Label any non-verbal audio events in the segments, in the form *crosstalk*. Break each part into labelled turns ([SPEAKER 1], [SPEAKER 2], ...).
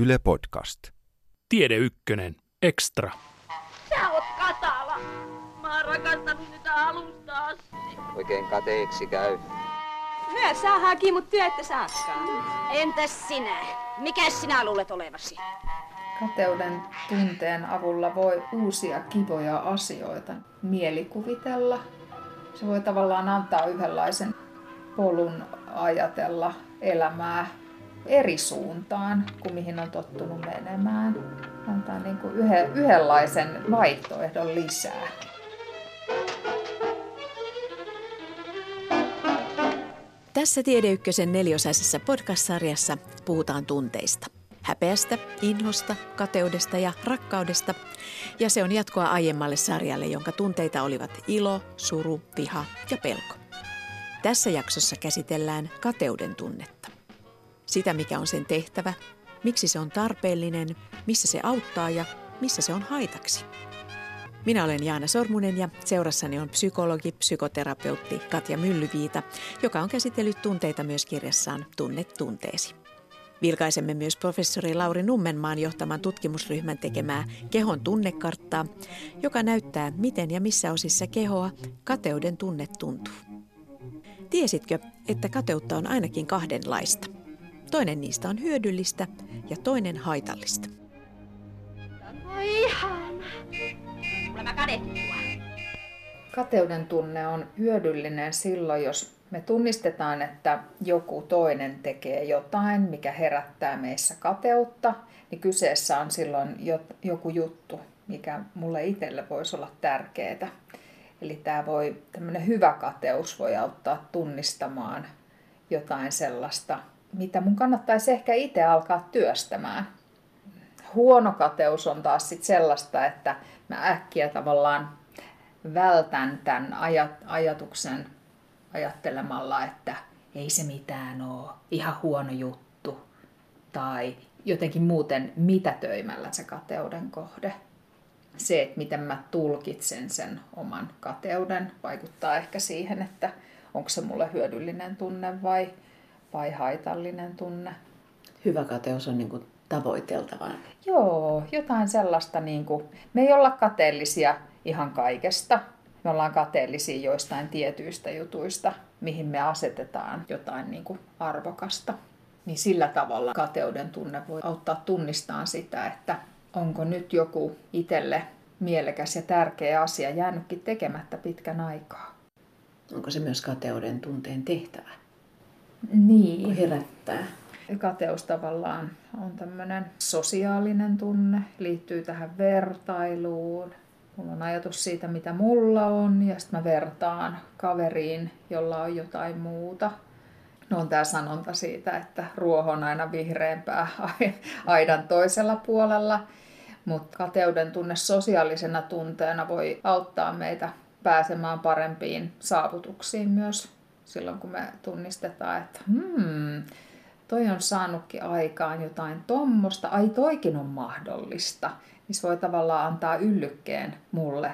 [SPEAKER 1] Yle Podcast.
[SPEAKER 2] Tiede Ykkönen, Extra.
[SPEAKER 3] Sä oot katala. Mä oon rakastanut sitä alusta asti.
[SPEAKER 4] Oikein kateeksi käy.
[SPEAKER 5] Hyvä, saa haki, mutta työ ette saakkaan.
[SPEAKER 3] Entäs sinä? Mikäs sinä luulet olevasi?
[SPEAKER 6] Kateuden tunteen avulla voi uusia kivoja asioita mielikuvitella. Se voi tavallaan antaa yhdenlaisen polun ajatella elämää eri suuntaan kuin mihin on tottunut menemään. Antaa niin kuin yhden, yhdenlaisen vaihtoehdon lisää.
[SPEAKER 7] Tässä Tiedeykkösen neliosaisessa podcast-sarjassa puhutaan tunteista. Häpeästä, inhosta, kateudesta ja rakkaudesta. Ja se on jatkoa aiemmalle sarjalle, jonka tunteita olivat ilo, suru, viha ja pelko. Tässä jaksossa käsitellään kateuden tunnetta. Sitä, mikä on sen tehtävä, miksi se on tarpeellinen, missä se auttaa ja missä se on haitaksi. Minä olen Jaana Sormunen ja seurassani on psykologi, psykoterapeutti Katja Myllyviita, joka on käsitellyt tunteita myös kirjassaan Tunne tunteesi. Vilkaisemme myös professori Lauri Nummenmaan johtaman tutkimusryhmän tekemää kehon tunnekarttaa, joka näyttää, miten ja missä osissa kehoa kateuden tunne tuntuu. Tiesitkö, että kateutta on ainakin kahdenlaista? Toinen niistä on hyödyllistä ja toinen haitallista.
[SPEAKER 3] Oi ihana. Kuulemma kadehtua.
[SPEAKER 6] Kateuden tunne on hyödyllinen silloin, jos me tunnistetaan, että joku toinen tekee jotain, mikä herättää meissä kateutta, niin kyseessä on silloin joku juttu, mikä mulle itselle voisi olla tärkeää. Eli tämä voi, tämmöinen hyvä kateus voi auttaa tunnistamaan jotain sellaista, mitä mun kannattaisi ehkä itse alkaa työstämään. Huono kateus on taas sit sellaista, että mä äkkiä tavallaan vältän tämän ajatuksen ajattelemalla, että ei se mitään ole, ihan huono juttu. Tai jotenkin muuten mitätöimällä se kateuden kohde. Se, että miten mä tulkitsen sen oman kateuden, vaikuttaa ehkä siihen, että onko se mulle hyödyllinen tunne vai, vai haitallinen tunne.
[SPEAKER 8] Hyvä kateus on niin kuin tavoiteltavaa.
[SPEAKER 6] Joo, jotain sellaista, niin kuin, me ei olla kateellisia ihan kaikesta. Me ollaan kateellisia joistain tietyistä jutuista, mihin me asetetaan jotain niin kuin arvokasta. Niin sillä tavalla kateuden tunne voi auttaa tunnistamaan sitä, että onko nyt joku itselle mielekäs ja tärkeä asia jäänytkin tekemättä pitkän aikaa.
[SPEAKER 8] Onko se myös kateuden tunteen tehtävä?
[SPEAKER 6] Niin.
[SPEAKER 8] Herättää.
[SPEAKER 6] Kateus tavallaan on tämmöinen sosiaalinen tunne, liittyy tähän vertailuun. Mulla on ajatus siitä, mitä mulla on, ja sitten mä vertaan kaveriin, jolla on jotain muuta. No on tämä sanonta siitä, että ruoho on aina vihreämpää *laughs* aidan toisella puolella. Mutta kateuden tunne sosiaalisena tunteena voi auttaa meitä pääsemään parempiin saavutuksiin myös silloin, kun me tunnistetaan, että hmm, toi on saanutkin aikaan jotain tommosta, ai toikin on mahdollista. Niin se voi tavallaan antaa yllykkeen mulle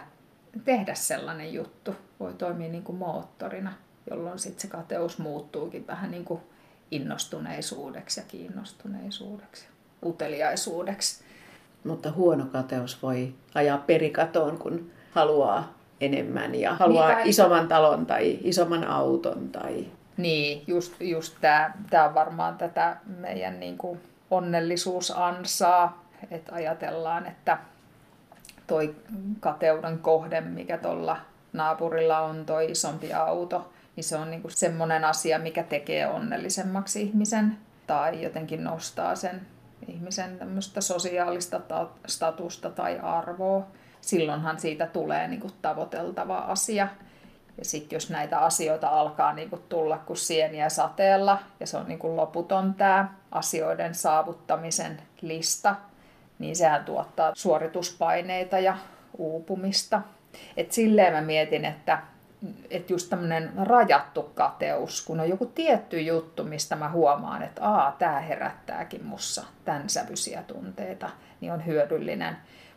[SPEAKER 6] tehdä sellainen juttu. Voi toimia niin kuin moottorina, jolloin sitten se kateus muuttuukin vähän niin kuin innostuneisuudeksi ja kiinnostuneisuudeksi, uteliaisuudeksi.
[SPEAKER 8] Mutta huono kateus voi ajaa perikatoon, kun haluaa enemmän ja haluaa niin, isomman talon tai isomman auton. Tai...
[SPEAKER 6] Niin, just, just tämä on varmaan tätä meidän niin kuin onnellisuusansaa, että ajatellaan, että toi kateuden kohde, mikä tuolla naapurilla on, toi isompi auto, niin se on niinku semmoinen asia, mikä tekee onnellisemmaksi ihmisen tai jotenkin nostaa sen ihmisen tämmöistä sosiaalista statusta tai arvoa. Silloinhan siitä tulee niinku tavoiteltava asia. Ja sitten jos näitä asioita alkaa niinku tulla kuin sieniä sateella, ja se on niinku loputon tämä asioiden saavuttamisen lista, niin sehän tuottaa suorituspaineita ja uupumista. Et silleen mä mietin, että että just tämmöinen rajattu kateus, kun on joku tietty juttu, mistä mä huomaan, että aa, tämä herättääkin mussa tämän sävyisiä tunteita, niin on hyödyllinen.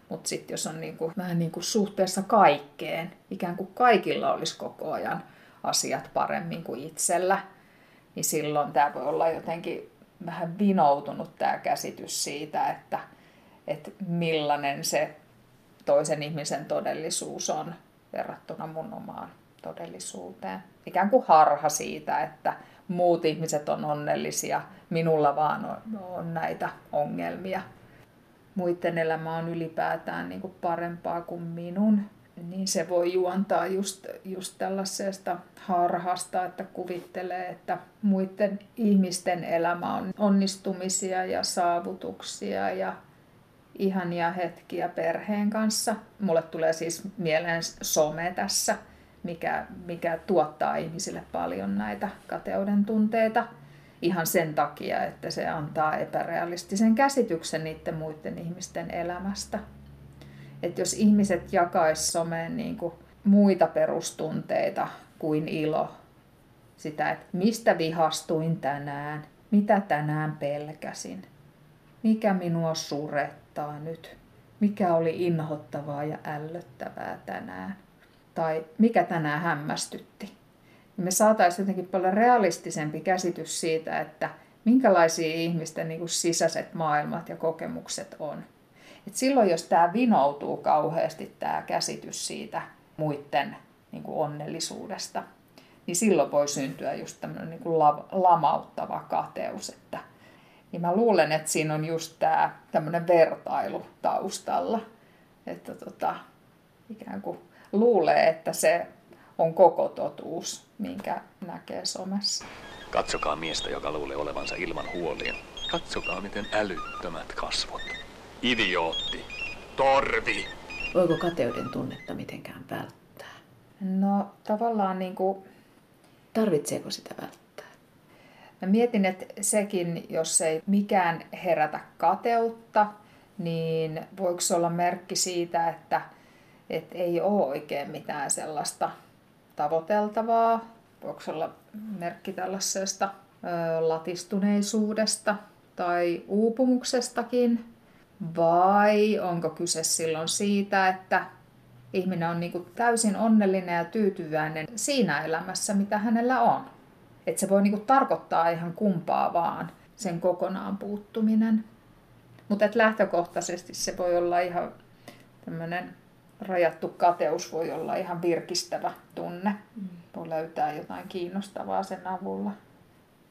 [SPEAKER 6] Mutta sitten jos on niinku, vähän niin kuin suhteessa kaikkeen, ikään kuin kaikilla olisi koko ajan asiat paremmin kuin itsellä, niin silloin tämä voi olla jotenkin vähän vinoutunut tämä käsitys siitä, että, että millainen se toisen ihmisen todellisuus on verrattuna mun omaan todellisuuteen. Ikään kuin harha siitä, että muut ihmiset on onnellisia, minulla vaan on, on näitä ongelmia. Muiden elämä on ylipäätään niin kuin parempaa kuin minun niin se voi juontaa just, just tällaisesta harhasta, että kuvittelee, että muiden ihmisten elämä on onnistumisia ja saavutuksia ja ihania hetkiä perheen kanssa. Mulle tulee siis mieleen some tässä, mikä, mikä tuottaa ihmisille paljon näitä kateuden tunteita ihan sen takia, että se antaa epärealistisen käsityksen niiden muiden ihmisten elämästä että jos ihmiset jakaisivat someen niin kuin muita perustunteita kuin ilo, sitä, että mistä vihastuin tänään, mitä tänään pelkäsin, mikä minua surettaa nyt, mikä oli inhottavaa ja ällöttävää tänään, tai mikä tänään hämmästytti. Me saataisiin jotenkin paljon realistisempi käsitys siitä, että minkälaisia ihmisten niin kuin sisäiset maailmat ja kokemukset on. Et silloin, jos tämä vinoutuu kauheasti, tämä käsitys siitä muiden niin kuin onnellisuudesta, niin silloin voi syntyä just tämmöinen niin kuin lamauttava kateus. Että, niin mä luulen, että siinä on just tämä tämmöinen vertailu taustalla. Että tota, ikään kuin luulee, että se on koko totuus, minkä näkee somessa.
[SPEAKER 1] Katsokaa miestä, joka luulee olevansa ilman huolia. Katsokaa, miten älyttömät kasvot. Idiootti. Torvi.
[SPEAKER 8] Voiko kateuden tunnetta mitenkään välttää?
[SPEAKER 6] No tavallaan niin kuin...
[SPEAKER 8] Tarvitseeko sitä välttää?
[SPEAKER 6] Mä mietin, että sekin, jos ei mikään herätä kateutta, niin voiko se olla merkki siitä, että, että ei ole oikein mitään sellaista tavoiteltavaa? Voiko olla merkki tällaisesta latistuneisuudesta tai uupumuksestakin? Vai onko kyse silloin siitä, että ihminen on niin täysin onnellinen ja tyytyväinen siinä elämässä, mitä hänellä on? Että se voi niin tarkoittaa ihan kumpaa vaan, sen kokonaan puuttuminen. Mutta lähtökohtaisesti se voi olla ihan tämmöinen rajattu kateus voi olla ihan virkistävä tunne. Mm. Voi löytää jotain kiinnostavaa sen avulla.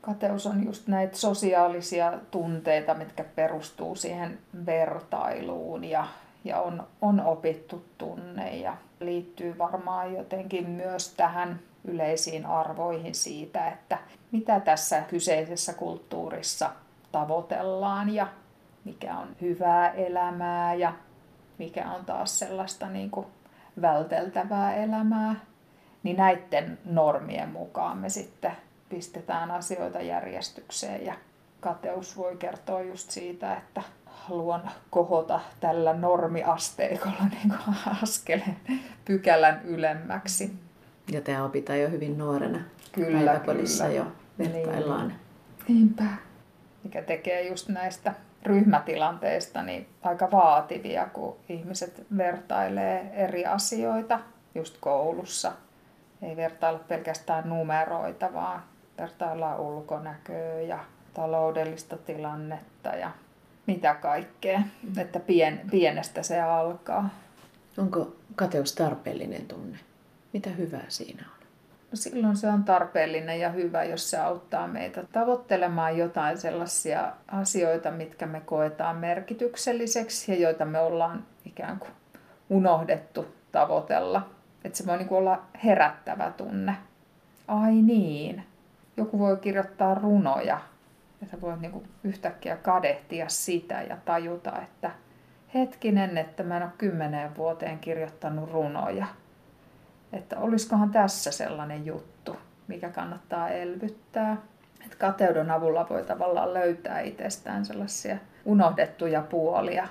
[SPEAKER 6] Kateus on just näitä sosiaalisia tunteita, mitkä perustuu siihen vertailuun ja, ja on, on opittu tunne ja liittyy varmaan jotenkin myös tähän yleisiin arvoihin siitä, että mitä tässä kyseisessä kulttuurissa tavoitellaan ja mikä on hyvää elämää ja mikä on taas sellaista niin kuin välteltävää elämää. Niin näiden normien mukaan me sitten pistetään asioita järjestykseen ja kateus voi kertoa just siitä, että haluan kohota tällä normiasteikolla *laughs* niin kuin askeleen pykälän ylemmäksi.
[SPEAKER 8] Ja tämä opitaan jo hyvin nuorena.
[SPEAKER 6] Kyllä, kyllä.
[SPEAKER 8] jo vertaillaan.
[SPEAKER 6] Niin. Niinpä. Mikä tekee just näistä ryhmätilanteista niin aika vaativia, kun ihmiset vertailee eri asioita just koulussa. Ei vertailla pelkästään numeroita, vaan vertaillaan ulkonäköä ja taloudellista tilannetta ja mitä kaikkea. Mm. Että pien, pienestä se alkaa.
[SPEAKER 8] Onko kateus tarpeellinen tunne? Mitä hyvää siinä on?
[SPEAKER 6] Silloin se on tarpeellinen ja hyvä, jos se auttaa meitä tavoittelemaan jotain sellaisia asioita, mitkä me koetaan merkitykselliseksi ja joita me ollaan ikään kuin unohdettu tavoitella. Että se voi niin olla herättävä tunne. Ai niin, joku voi kirjoittaa runoja ja sä voit niinku yhtäkkiä kadehtia sitä ja tajuta, että hetkinen, että mä en ole kymmeneen vuoteen kirjoittanut runoja. Että olisikohan tässä sellainen juttu, mikä kannattaa elvyttää. Että kateuden avulla voi tavallaan löytää itsestään sellaisia unohdettuja puolia,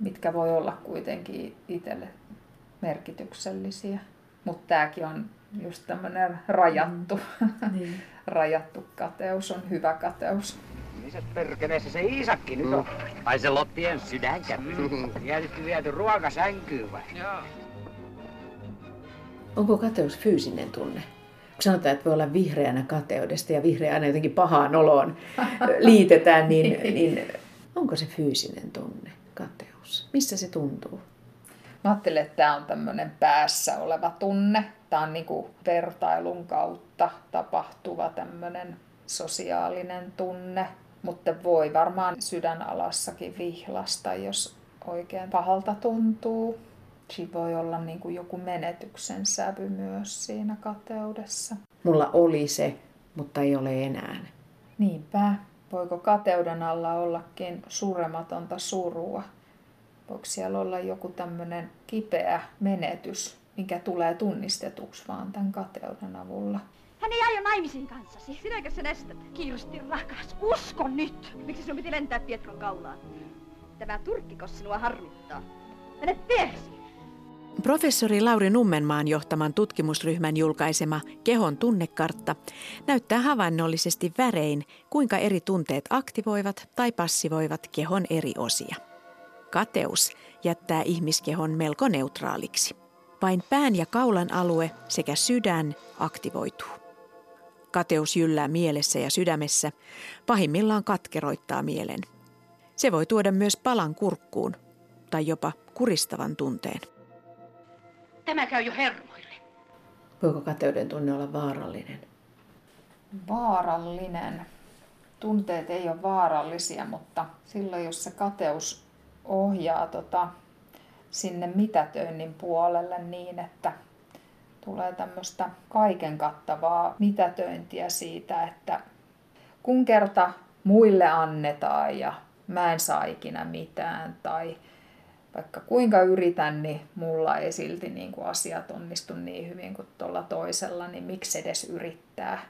[SPEAKER 6] mitkä voi olla kuitenkin itselle merkityksellisiä. Mutta tämäkin on just tämmöinen rajattu, mm. *laughs* niin. rajattu kateus on hyvä kateus.
[SPEAKER 9] Missä perkeleessä se Iisakki nyt on? Mm. Ai se Lottien sydänkäpy. Mm. Tietysti viety ruokasänkyyn vai? Joo.
[SPEAKER 8] Onko kateus fyysinen tunne sanotaan, että voi olla vihreänä kateudesta ja vihreänä jotenkin pahaan oloon *laughs* liitetään, niin, niin onko se fyysinen tunne, kateus? Missä se tuntuu?
[SPEAKER 6] Mä ajattelen, että tämä on tämmöinen päässä oleva tunne. Tämä on niin vertailun kautta tapahtuva tämmöinen sosiaalinen tunne. Mutta voi varmaan sydänalassakin vihlasta, jos oikein pahalta tuntuu. Siinä voi olla niin kuin joku menetyksen sävy myös siinä kateudessa.
[SPEAKER 8] Mulla oli se, mutta ei ole enää.
[SPEAKER 6] Niinpä. Voiko kateuden alla ollakin surematonta surua? Voiko siellä olla joku tämmöinen kipeä menetys, mikä tulee tunnistetuksi vaan tämän kateuden avulla?
[SPEAKER 3] Hän ei aio naimisiin kanssasi. Sinäkö sen estät? Kirsti rakas, usko nyt! Miksi sinun piti lentää Pietron kaulaan? Tämä turkkikos sinua harmittaa. Mene persi!
[SPEAKER 7] Professori Lauri Nummenmaan johtaman tutkimusryhmän julkaisema Kehon tunnekartta näyttää havainnollisesti värein, kuinka eri tunteet aktivoivat tai passivoivat kehon eri osia. Kateus jättää ihmiskehon melko neutraaliksi. Vain pään ja kaulan alue sekä sydän aktivoituu. Kateus jyllää mielessä ja sydämessä, pahimmillaan katkeroittaa mielen. Se voi tuoda myös palan kurkkuun tai jopa kuristavan tunteen.
[SPEAKER 3] Tämä käy jo hermoille.
[SPEAKER 8] Voiko kateuden tunne olla vaarallinen?
[SPEAKER 6] Vaarallinen. Tunteet ei ole vaarallisia, mutta silloin jos se kateus ohjaa tota, sinne mitätöinnin puolelle niin, että tulee tämmöistä kaiken kattavaa mitätöintiä siitä, että kun kerta muille annetaan ja mä en saa ikinä mitään tai vaikka kuinka yritän, niin mulla ei silti niin kuin asiat onnistu niin hyvin kuin tuolla toisella, niin miksi edes yrittää.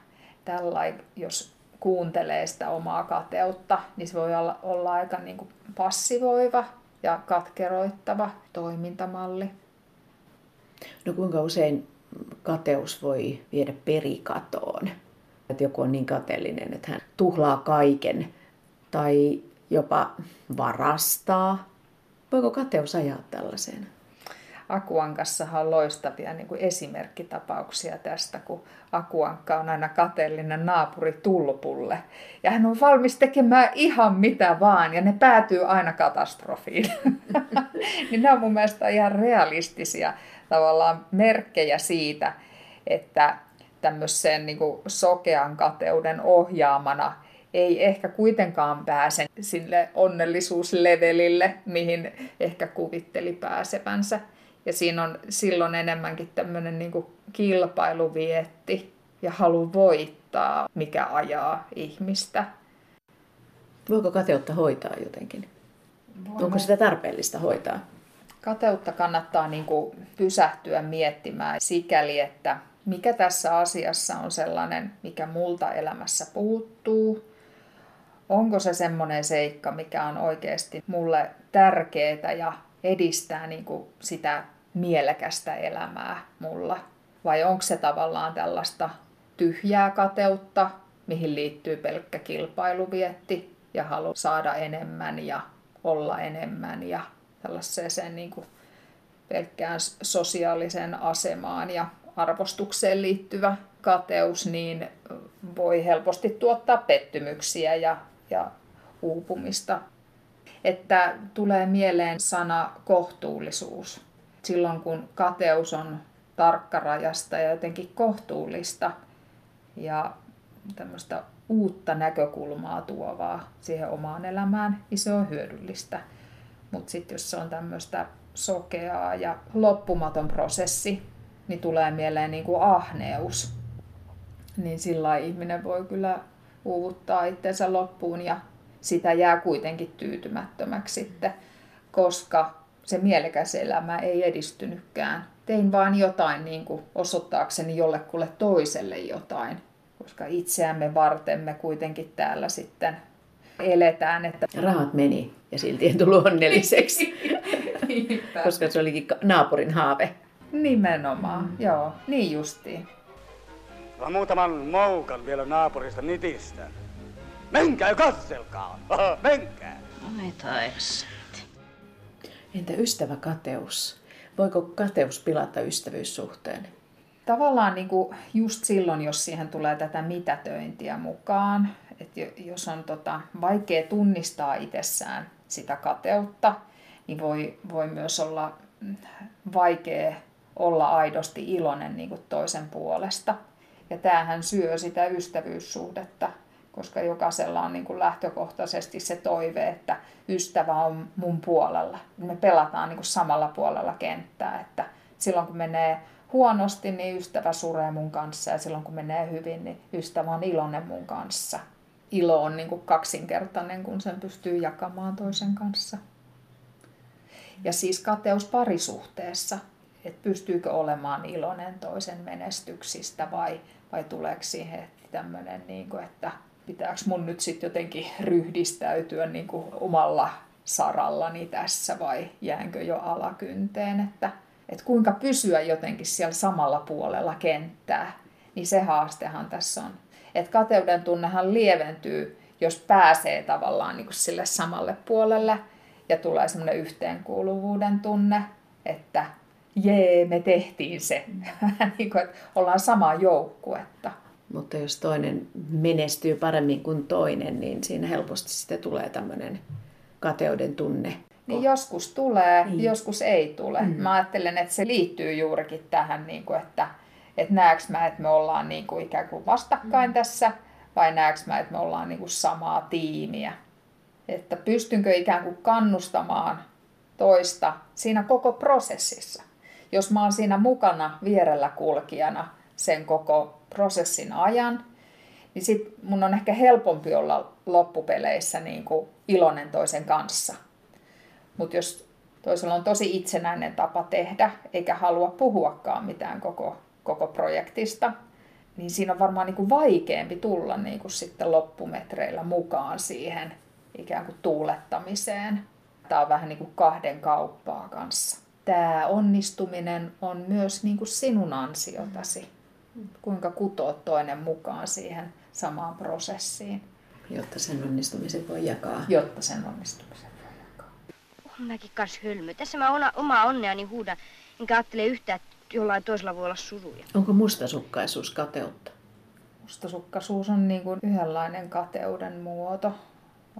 [SPEAKER 6] Tällainen, jos kuuntelee sitä omaa kateutta, niin se voi olla, olla aika niin kuin passivoiva ja katkeroittava toimintamalli.
[SPEAKER 8] No kuinka usein kateus voi viedä perikatoon? Että joku on niin kateellinen, että hän tuhlaa kaiken tai jopa varastaa. Voiko kateus ajaa tällaiseen?
[SPEAKER 6] Akuankassahan on loistavia niin kuin esimerkkitapauksia tästä, kun Akuankka on aina kateellinen naapuri Tulpulle. Ja hän on valmis tekemään ihan mitä vaan, ja ne päätyy aina katastrofiin. *laughs* niin ne on mun mielestä ihan realistisia tavallaan merkkejä siitä, että tämmöisen niin kuin sokean kateuden ohjaamana ei ehkä kuitenkaan pääse sille onnellisuuslevelille, mihin ehkä kuvitteli pääsevänsä. Ja siinä on silloin enemmänkin tämmöinen niin kilpailuvietti ja halu voittaa, mikä ajaa ihmistä.
[SPEAKER 8] Voiko kateutta hoitaa jotenkin? Voin Onko sitä tarpeellista hoitaa?
[SPEAKER 6] Kateutta kannattaa niin kuin pysähtyä miettimään sikäli, että mikä tässä asiassa on sellainen, mikä multa elämässä puuttuu. Onko se semmoinen seikka, mikä on oikeasti mulle tärkeää ja edistää niin kuin sitä mielekästä elämää mulla? Vai onko se tavallaan tällaista tyhjää kateutta, mihin liittyy pelkkä kilpailuvietti ja halu saada enemmän ja olla enemmän ja tällaiseen niin kuin pelkkään sosiaaliseen asemaan ja arvostukseen liittyvä kateus, niin voi helposti tuottaa pettymyksiä ja, ja uupumista. Että tulee mieleen sana kohtuullisuus silloin, kun kateus on tarkkarajasta ja jotenkin kohtuullista ja tämmöistä uutta näkökulmaa tuovaa siihen omaan elämään, niin se on hyödyllistä. Mutta sitten jos se on tämmöistä sokeaa ja loppumaton prosessi, niin tulee mieleen niin kuin ahneus. Niin sillä ihminen voi kyllä uuvuttaa itsensä loppuun ja sitä jää kuitenkin tyytymättömäksi sitten, koska se mielekäs elämä ei edistynytkään. Tein vaan jotain niin kuin osoittaakseni jollekulle toiselle jotain, koska itseämme varten me kuitenkin täällä sitten eletään. Että...
[SPEAKER 8] Rahat meni ja silti en tullut onnelliseksi, *laughs* koska se olikin naapurin haave.
[SPEAKER 6] Nimenomaan, mm. joo, niin justiin.
[SPEAKER 9] Mä muutaman moukan vielä naapurista nitistä. Menkää katselkaa, *laughs* menkää.
[SPEAKER 3] Ai taivas.
[SPEAKER 8] Entä ystävä kateus? Voiko kateus pilata ystävyyssuhteen?
[SPEAKER 6] tavallaan niin kuin just silloin, jos siihen tulee tätä mitätöintiä mukaan, että jos on tota, vaikea tunnistaa itsessään sitä kateutta, niin voi, voi myös olla vaikea olla aidosti iloinen niin kuin toisen puolesta. Ja tämähän syö sitä ystävyyssuhdetta, koska jokaisella on niin kuin lähtökohtaisesti se toive, että ystävä on mun puolella. Me pelataan niin kuin samalla puolella kenttää, että silloin kun menee huonosti, niin ystävä suree mun kanssa ja silloin kun menee hyvin, niin ystävä on iloinen mun kanssa. Ilo on niin kuin kaksinkertainen, kun sen pystyy jakamaan toisen kanssa. Ja siis kateus parisuhteessa, että pystyykö olemaan iloinen toisen menestyksistä vai, vai tuleeko siihen tämmöinen, niin kuin, että pitääkö mun nyt sitten jotenkin ryhdistäytyä niin kuin omalla sarallani tässä vai jäänkö jo alakynteen, että, että kuinka pysyä jotenkin siellä samalla puolella kenttää, niin se haastehan tässä on. Että kateuden tunnehan lieventyy, jos pääsee tavallaan niin kuin sille samalle puolelle ja tulee semmoinen yhteenkuuluvuuden tunne, että jee, me tehtiin se. *laughs* niin kuin, että ollaan samaa joukkuetta.
[SPEAKER 8] Mutta jos toinen menestyy paremmin kuin toinen, niin siinä helposti sitten tulee tämmöinen kateuden tunne.
[SPEAKER 6] Niin joskus tulee, niin. joskus ei tule. Mm. Mä ajattelen, että se liittyy juurikin tähän, niin kuin, että, että näekö mä, että me ollaan niin kuin ikään kuin vastakkain mm. tässä, vai näekö mä, että me ollaan niin kuin samaa tiimiä. Että pystynkö ikään kuin kannustamaan toista siinä koko prosessissa. Jos mä oon siinä mukana vierellä kulkijana sen koko prosessin ajan, niin sit mun on ehkä helpompi olla loppupeleissä niin kuin iloinen toisen kanssa. Mutta jos toisella on tosi itsenäinen tapa tehdä, eikä halua puhuakaan mitään koko, koko projektista, niin siinä on varmaan niin kuin vaikeampi tulla niin kuin sitten loppumetreillä mukaan siihen ikään kuin tuulettamiseen. Tämä on vähän niin kuin kahden kauppaa kanssa. Tämä onnistuminen on myös niin kuin sinun ansiotasi. Kuinka kutoa toinen mukaan siihen samaan prosessiin.
[SPEAKER 8] Jotta sen onnistumisen voi jakaa.
[SPEAKER 6] Jotta sen onnistumisen voi jakaa.
[SPEAKER 10] On mäkin kans hölmö. Tässä mä ona, omaa onneani huudan, enkä ajattele yhtään, että jollain toisella voi olla suruja.
[SPEAKER 8] Onko mustasukkaisuus kateutta?
[SPEAKER 6] Mustasukkaisuus on niin kuin yhdenlainen kateuden muoto.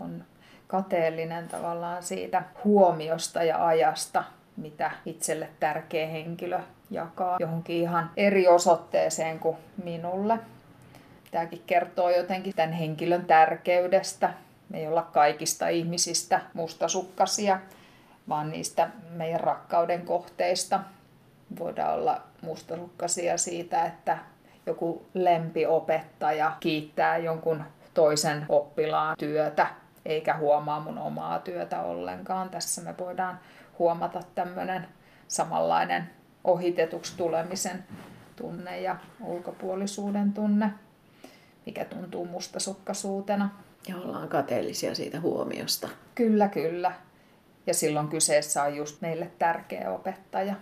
[SPEAKER 6] On kateellinen tavallaan siitä huomiosta ja ajasta, mitä itselle tärkeä henkilö jakaa johonkin ihan eri osoitteeseen kuin minulle. Tämäkin kertoo jotenkin tämän henkilön tärkeydestä. Me ei olla kaikista ihmisistä mustasukkasia, vaan niistä meidän rakkauden kohteista. Voidaan olla mustasukkasia siitä, että joku lempiopettaja kiittää jonkun toisen oppilaan työtä, eikä huomaa mun omaa työtä ollenkaan. Tässä me voidaan huomata tämmöinen samanlainen ohitetuksi tulemisen tunne ja ulkopuolisuuden tunne, mikä tuntuu mustasukkaisuutena.
[SPEAKER 8] Ja ollaan kateellisia siitä huomiosta.
[SPEAKER 6] Kyllä, kyllä. Ja silloin kyseessä on just meille tärkeä opettaja.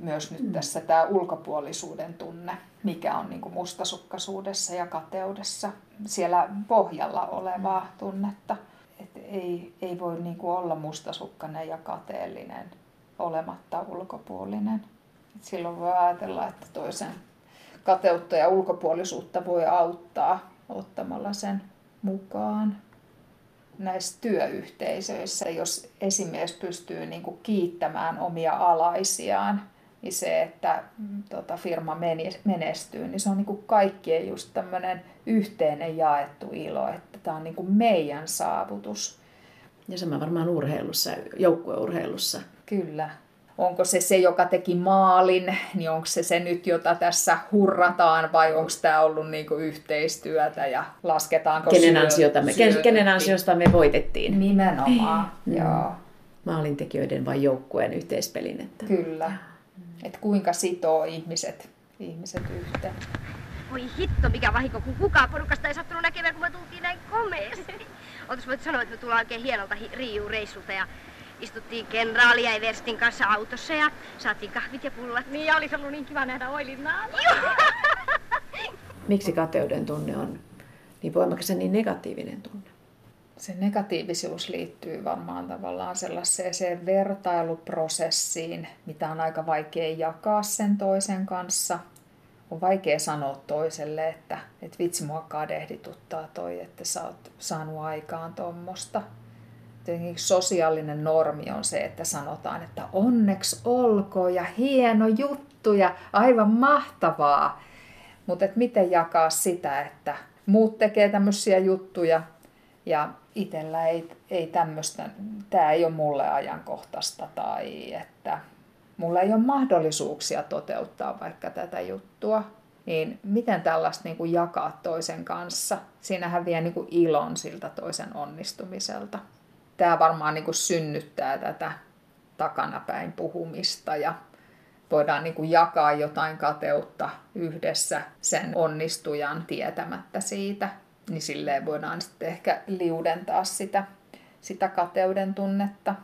[SPEAKER 6] Myös nyt mm. tässä tämä ulkopuolisuuden tunne, mikä on niin kuin mustasukkaisuudessa ja kateudessa siellä pohjalla olevaa tunnetta. Et ei, ei voi niin kuin olla mustasukkainen ja kateellinen olematta ulkopuolinen. Et silloin voi ajatella, että toisen kateutta ja ulkopuolisuutta voi auttaa ottamalla sen mukaan näissä työyhteisöissä, jos esimies pystyy niin kuin kiittämään omia alaisiaan, niin se, että mm, tota, firma menestyy, niin se on niin kuin kaikkien just tämmöinen yhteinen jaettu ilo, että tämä on niin kuin meidän saavutus.
[SPEAKER 8] Ja sama varmaan urheilussa, joukkueurheilussa.
[SPEAKER 6] Kyllä. Onko se se, joka teki maalin, niin onko se se nyt, jota tässä hurrataan, vai onko tämä ollut niinku yhteistyötä ja lasketaanko
[SPEAKER 8] kenen, syö, ansiota me, kenen ansiosta me voitettiin?
[SPEAKER 6] Nimenomaan, mm. joo.
[SPEAKER 8] Maalintekijöiden vai joukkueen yhteispelin. Että...
[SPEAKER 6] Kyllä. Että kuinka sitoo ihmiset, ihmiset yhteen.
[SPEAKER 10] Voi hitto, mikä vahinko, kun kukaan porukasta ei sattunut näkemään, kun me tultiin näin komeasti. Oltais voit sanoa, että me tullaan oikein hienolta Riiu-reissulta ja istuttiin kenraali ja Everstin kanssa autossa ja saatiin kahvit ja pullat.
[SPEAKER 5] Niin ja olisi ollut niin kiva nähdä Oilinnaa.
[SPEAKER 8] Miksi kateuden tunne on niin voimakas ja niin negatiivinen tunne?
[SPEAKER 6] Se negatiivisuus liittyy varmaan tavallaan sellaiseen vertailuprosessiin, mitä on aika vaikea jakaa sen toisen kanssa. on vaikea sanoa toiselle, että, että vitsi mua kadehdituttaa toi, että sä oot saanut aikaan tuommoista. Tietenkin sosiaalinen normi on se, että sanotaan, että onneksi olkoon ja hieno juttu ja aivan mahtavaa. Mutta miten jakaa sitä, että muut tekee tämmöisiä juttuja ja itsellä ei, ei tämmöistä, tämä ei ole mulle ajankohtaista tai että mulla ei ole mahdollisuuksia toteuttaa vaikka tätä juttua, niin miten tällaista niin kuin jakaa toisen kanssa? Siinähän vie niin kuin ilon siltä toisen onnistumiselta. Tämä varmaan niin kuin synnyttää tätä takanapäin puhumista ja voidaan niin kuin jakaa jotain kateutta yhdessä sen onnistujan tietämättä siitä, niin silleen voidaan sitten ehkä liudentaa sitä, sitä kateuden tunnetta.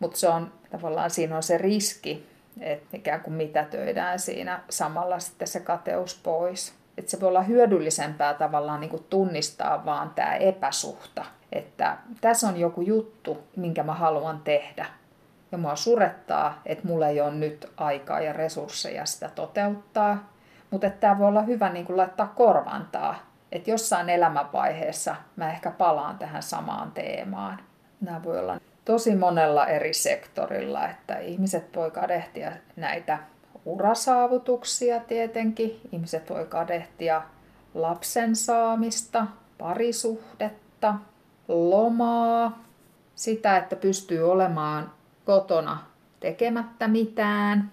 [SPEAKER 6] Mutta se on tavallaan siinä on se riski, että ikään kuin mitätöidään siinä samalla sitten se kateus pois. Että se voi olla hyödyllisempää tavallaan niin kuin tunnistaa vaan tämä epäsuhta, että tässä on joku juttu, minkä mä haluan tehdä. Ja mua surettaa, että mulla ei ole nyt aikaa ja resursseja sitä toteuttaa. Mutta tämä voi olla hyvä niin kuin laittaa korvantaa, että jossain elämänvaiheessa mä ehkä palaan tähän samaan teemaan. Nämä voi olla tosi monella eri sektorilla, että ihmiset voi kadehtia näitä urasaavutuksia tietenkin. Ihmiset voi kadehtia lapsen saamista, parisuhdetta, lomaa, sitä, että pystyy olemaan kotona tekemättä mitään.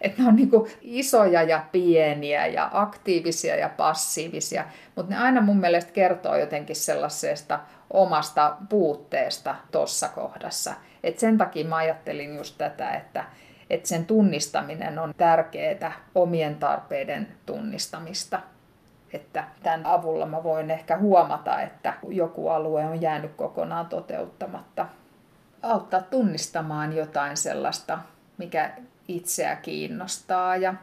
[SPEAKER 6] Että ne on niin isoja ja pieniä ja aktiivisia ja passiivisia, mutta ne aina mun mielestä kertoo jotenkin sellaisesta omasta puutteesta tuossa kohdassa. Et sen takia mä ajattelin just tätä, että, että sen tunnistaminen on tärkeää, omien tarpeiden tunnistamista. Että tämän avulla mä voin ehkä huomata, että joku alue on jäänyt kokonaan toteuttamatta. Auttaa tunnistamaan jotain sellaista, mikä itseä kiinnostaa ja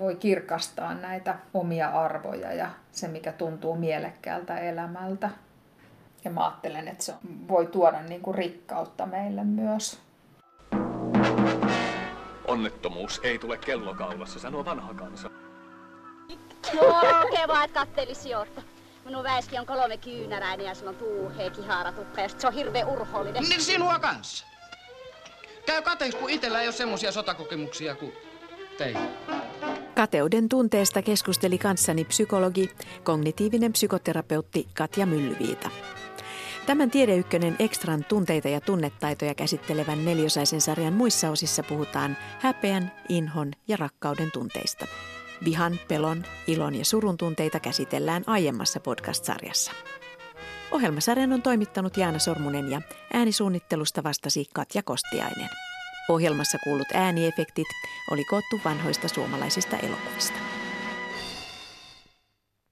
[SPEAKER 6] voi kirkastaa näitä omia arvoja ja se, mikä tuntuu mielekkäältä elämältä. Ja mä ajattelen, että se voi tuoda niin kuin rikkautta meille myös.
[SPEAKER 1] Onnettomuus ei tule kellokaulassa, sanoo vanha kansa.
[SPEAKER 10] No, okei vaan, että kattelisi jotta. Minun väiski on kolme kyynäräinen ja sillä on tuuhea kiharatukka ja se on hirveän urhoollinen.
[SPEAKER 11] Niin sinua kanssa. Käy kateeksi, kun itsellä ei ole semmoisia sotakokemuksia kuin teillä.
[SPEAKER 7] Kateuden tunteesta keskusteli kanssani psykologi, kognitiivinen psykoterapeutti Katja Myllyviita. Tämän Tiedeykkönen Ekstran tunteita ja tunnetaitoja käsittelevän neliosaisen sarjan muissa osissa puhutaan häpeän, inhon ja rakkauden tunteista. Vihan, pelon, ilon ja surun tunteita käsitellään aiemmassa podcast-sarjassa. Ohjelmasarjan on toimittanut Jaana Sormunen ja äänisuunnittelusta vastasi Katja Kostiainen. Ohjelmassa kuulut ääniefektit oli koottu vanhoista suomalaisista elokuvista.